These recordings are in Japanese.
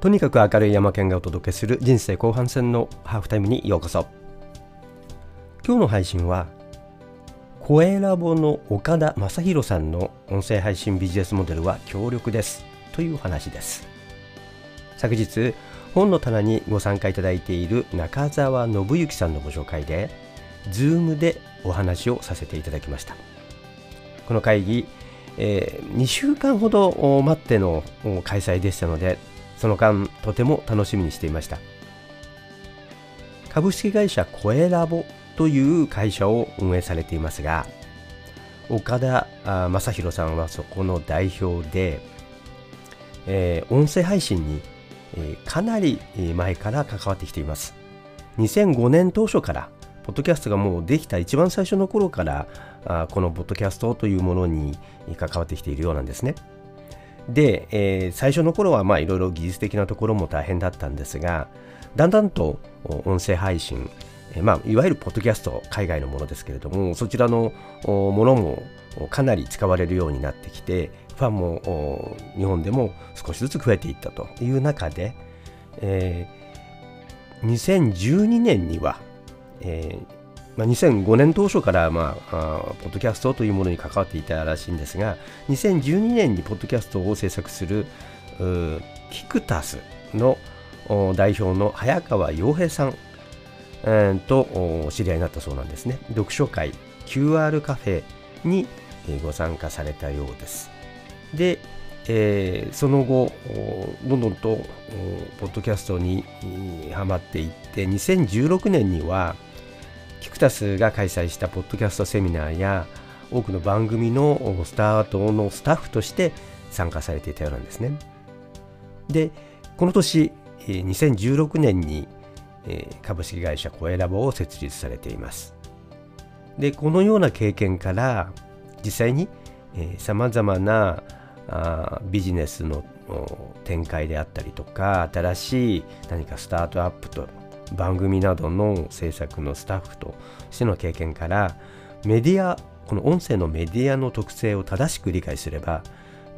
とにかく明るい山県がお届けする人生後半戦のハーフタイムにようこそ。今日の配信は声ラボの岡田正宏さんの音声配信ビジネスモデルは強力です。という話です。昨日本の棚にご参加いただいている中澤信之さんのご紹介で Zoom でお話をさせていただきました。この会議、えー、2週間ほど待っての開催でしたのでその間とても楽しみにしていました株式会社声ラボという会社を運営されていますが岡田正宏さんはそこの代表で、えー、音声配信に、えー、かなり前から関わってきています2005年当初からポッドキャストがもうできた一番最初の頃からあこのポッドキャストというものに関わってきているようなんですね。で、えー、最初の頃はまあいろいろ技術的なところも大変だったんですがだんだんと音声配信、えー、まあ、いわゆるポッドキャスト海外のものですけれどもそちらのものもかなり使われるようになってきてファンも日本でも少しずつ増えていったという中で、えー、2012年には、えーまあ、2005年当初から、まあ、あポッドキャストというものに関わっていたらしいんですが2012年にポッドキャストを制作するキクタスの代表の早川洋平さん、えー、と知り合いになったそうなんですね。読書会 QR カフェにご参加されたようです。で、えー、その後どんどんとポッドキャストにはまっていって2016年にはキクタスが開催したポッドキャストセミナーや多くの番組のスタートのスタッフとして参加されていたようなんですね。で、この年、2016年に株式会社コエラボを設立されています。で、このような経験から実際にさまざまなビジネスの展開であったりとか新しい何かスタートアップと番組などの制作のスタッフとしての経験からメディアこの音声のメディアの特性を正しく理解すれば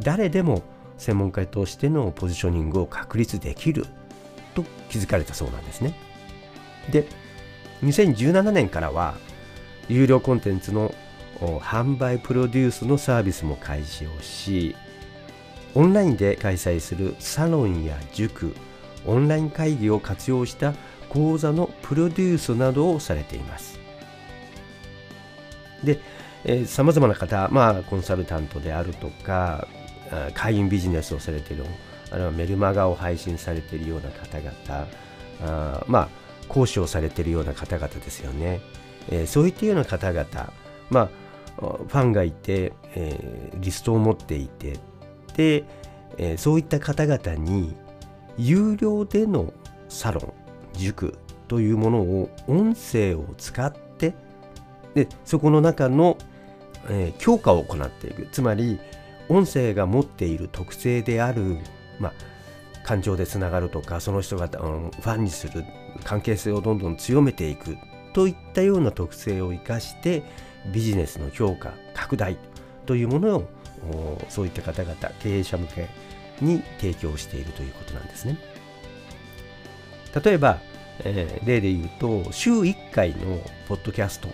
誰でも専門家としてのポジショニングを確立できると気づかれたそうなんですね。で2017年からは有料コンテンツの販売プロデュースのサービスも開始をしオンラインで開催するサロンや塾オンライン会議を活用した講座のプロデュースなどをされています。で、さまざまな方、まあ、コンサルタントであるとか、会員ビジネスをされている、あるいはメルマガを配信されているような方々、あまあ、講師をされているような方々ですよね。えー、そういったような方々、まあ、ファンがいて、えー、リストを持っていて、で、えー、そういった方々に有料でのサロン、塾というものを音声を使ってでそこの中の、えー、強化を行っていくつまり音声が持っている特性である、まあ、感情でつながるとかその人が、うん、ファンにする関係性をどんどん強めていくといったような特性を生かしてビジネスの強化拡大というものをそういった方々経営者向けに提供しているということなんですね。例えば、えー、例で言うと週1回のポッドキャスト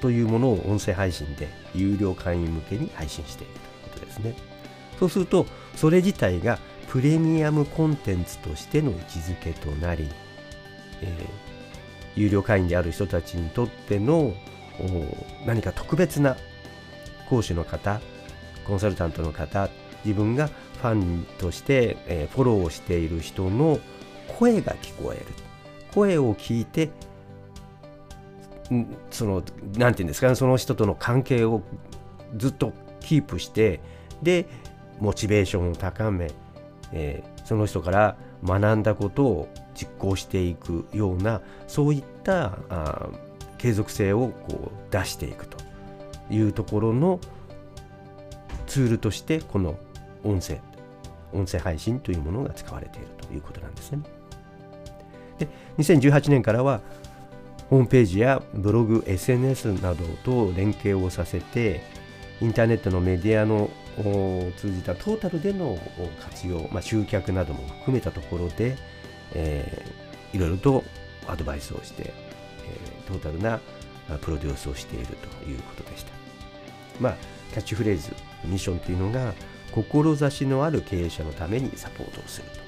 というものを音声配信で有料会員向けに配信しているということですね。そうするとそれ自体がプレミアムコンテンツとしての位置づけとなり、えー、有料会員である人たちにとっての何か特別な講師の方コンサルタントの方自分がファンとして、えー、フォローをしている人の声が聞こえる声を聞いてその何て言うんですかねその人との関係をずっとキープしてでモチベーションを高め、えー、その人から学んだことを実行していくようなそういったあ継続性をこう出していくというところのツールとしてこの音声音声配信というものが使われているということなんですね。で2018年からはホームページやブログ SNS などと連携をさせてインターネットのメディアの通じたトータルでの活用、まあ、集客なども含めたところで、えー、いろいろとアドバイスをして、えー、トータルなプロデュースをしているということでした。まあ、キャッチフレーズ、ミッションというのが、志のある経営者のためにサポートをすると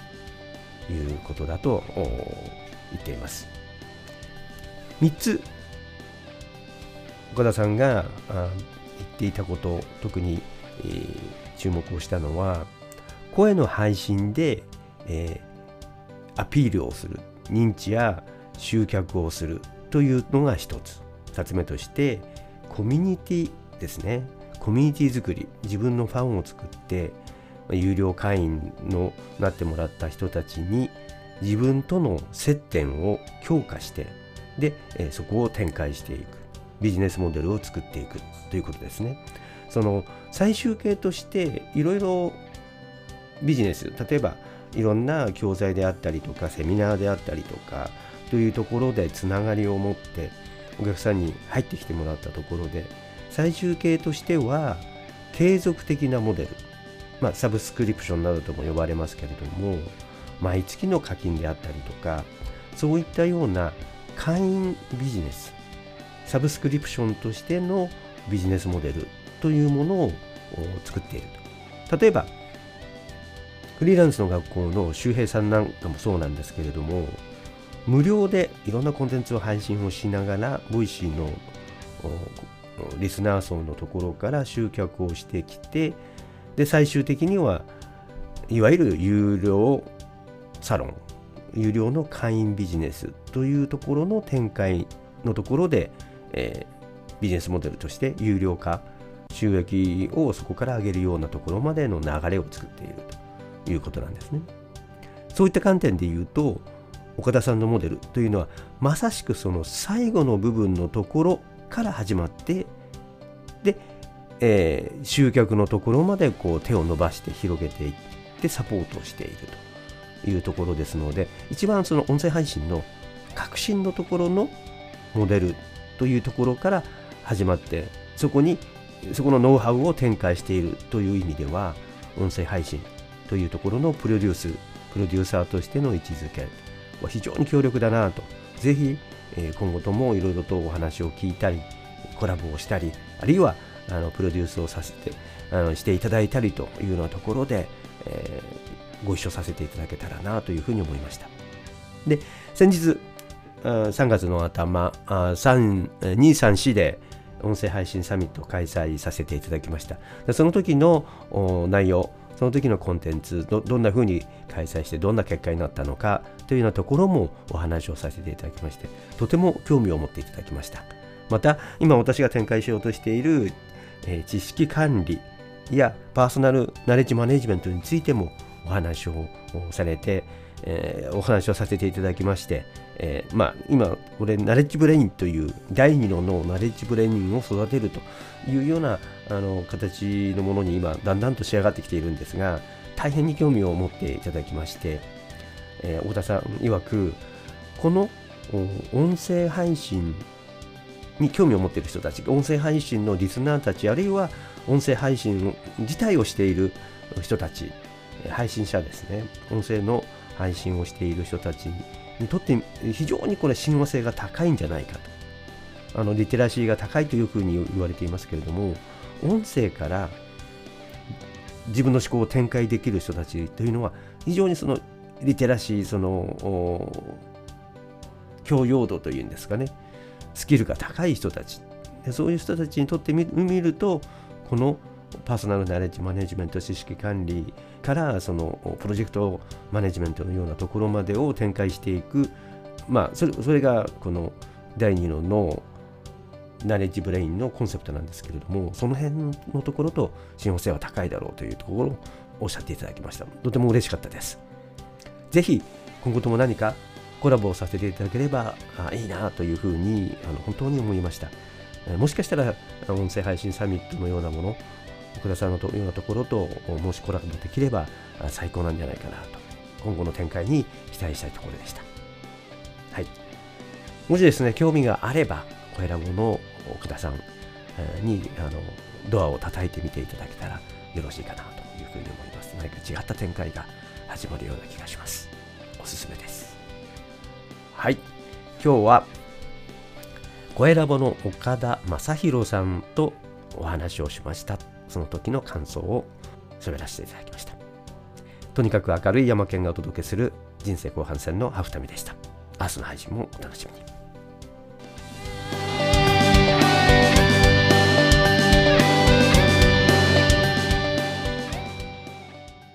いうことだと言っています。3つ、岡田さんが言っていたこと、特に、注目をしたのは、声の配信で、え、アピールをする、認知や集客をするというのが1つ。2つ目としてコミュニティですねコミュニティ作り自分のファンを作って有料会員のなってもらった人たちに自分との接点を強化してで、えそこを展開していく。ビジネスモデルを作っていく。ということですね。その最終形としていろいろビジネス例えばいろんな教材であったりとかセミナーであったりとかというところでつながりを持ってお客さんに入ってきてもらったところで最終形としては継続的なモデル、まあ、サブスクリプションなどとも呼ばれますけれども毎月の課金であったりとかそういったような会員ビジネスサブスクリプションとしてのビジネスモデルというものを作っていると。例えばフリーランスの学校の周平さんなんかもそうなんですけれども無料でいろんなコンテンツを配信をしながら、ボイシーのリスナー層のところから集客をしてきて、で、最終的には、いわゆる有料サロン、有料の会員ビジネスというところの展開のところで、えー、ビジネスモデルとして有料化、収益をそこから上げるようなところまでの流れを作っているということなんですね。そういった観点で言うと、岡田さんのモデルというのはまさしくその最後の部分のところから始まってで、えー、集客のところまでこう手を伸ばして広げていってサポートをしているというところですので一番その音声配信の革新のところのモデルというところから始まってそこにそこのノウハウを展開しているという意味では音声配信というところのプロデュースプロデューサーとしての位置づけは非常に強力だなと、ぜひ、え今後ともいろいろとお話を聞いたり、コラボをしたり、あるいはあのプロデュースをさせてあのしていただいたりというようなところで、えー、ご一緒させていただけたらなというふうに思いました。で、先日、3月の頭、2、3、4で音声配信サミットを開催させていただきました。その時の内容、その時のコンテンツど、どんな風に開催してどんな結果になったのかというようなところもお話をさせていただきまして、とても興味を持っていただきました。また、今私が展開しようとしている、え、知識管理やパーソナルナレッジマネジメントについてもお話をされて、えー、お話をさせていただきまして、えー、まあ、今、これ、ナレッジブレインという第二の脳、ナレッジブレインを育てるというようなあの形のものに今、だんだんと仕上がってきているんですが、大変に興味を持っていただきまして、えー、太田さん曰く、この音声配信に興味を持っている人たち、音声配信のリスナーたち、あるいは音声配信自体をしている人たち、配信者ですね、音声の配信をしている人たちにとって非常にこれ親和性が高いんじゃないかと。あのリテラシーが高いというふうに言われていますけれども、音声から自分の思考を展開できる人たちというのは非常にそのリテラシー、その教養度というんですかね、スキルが高い人たち。そういう人たちにとってみると、このパーソナルナレッジマネジメント知識管理からそのプロジェクトマネジメントのようなところまでを展開していく。まあそれそれがこの第2の脳ナレッジブレインのコンセプトなんですけれどもその辺のところと親和性は高いだろうというところをおっしゃっていただきました。とても嬉しかったです。ぜひ今後とも何かコラボをさせていただければあいいなというふうにあの本当に思いましたもしかしたら音声配信サミットのようなもの奥田さんのようなところともしコラボできれば最高なんじゃないかなと今後の展開に期待したいところでした。はい。もしですね、興味があれば、小ラボの奥田さんにあのドアを叩いてみていただけたらよろしいかなというふうに思います何か違った展開が始まるような気がしますおすすめですはい。今日は声ラボの岡田正宏さんとお話をしました。その時の感想を喋らせていただきました。とにかく明るい山県がお届けする人生後半戦のハフタミでした。明日の配信もお楽しみに。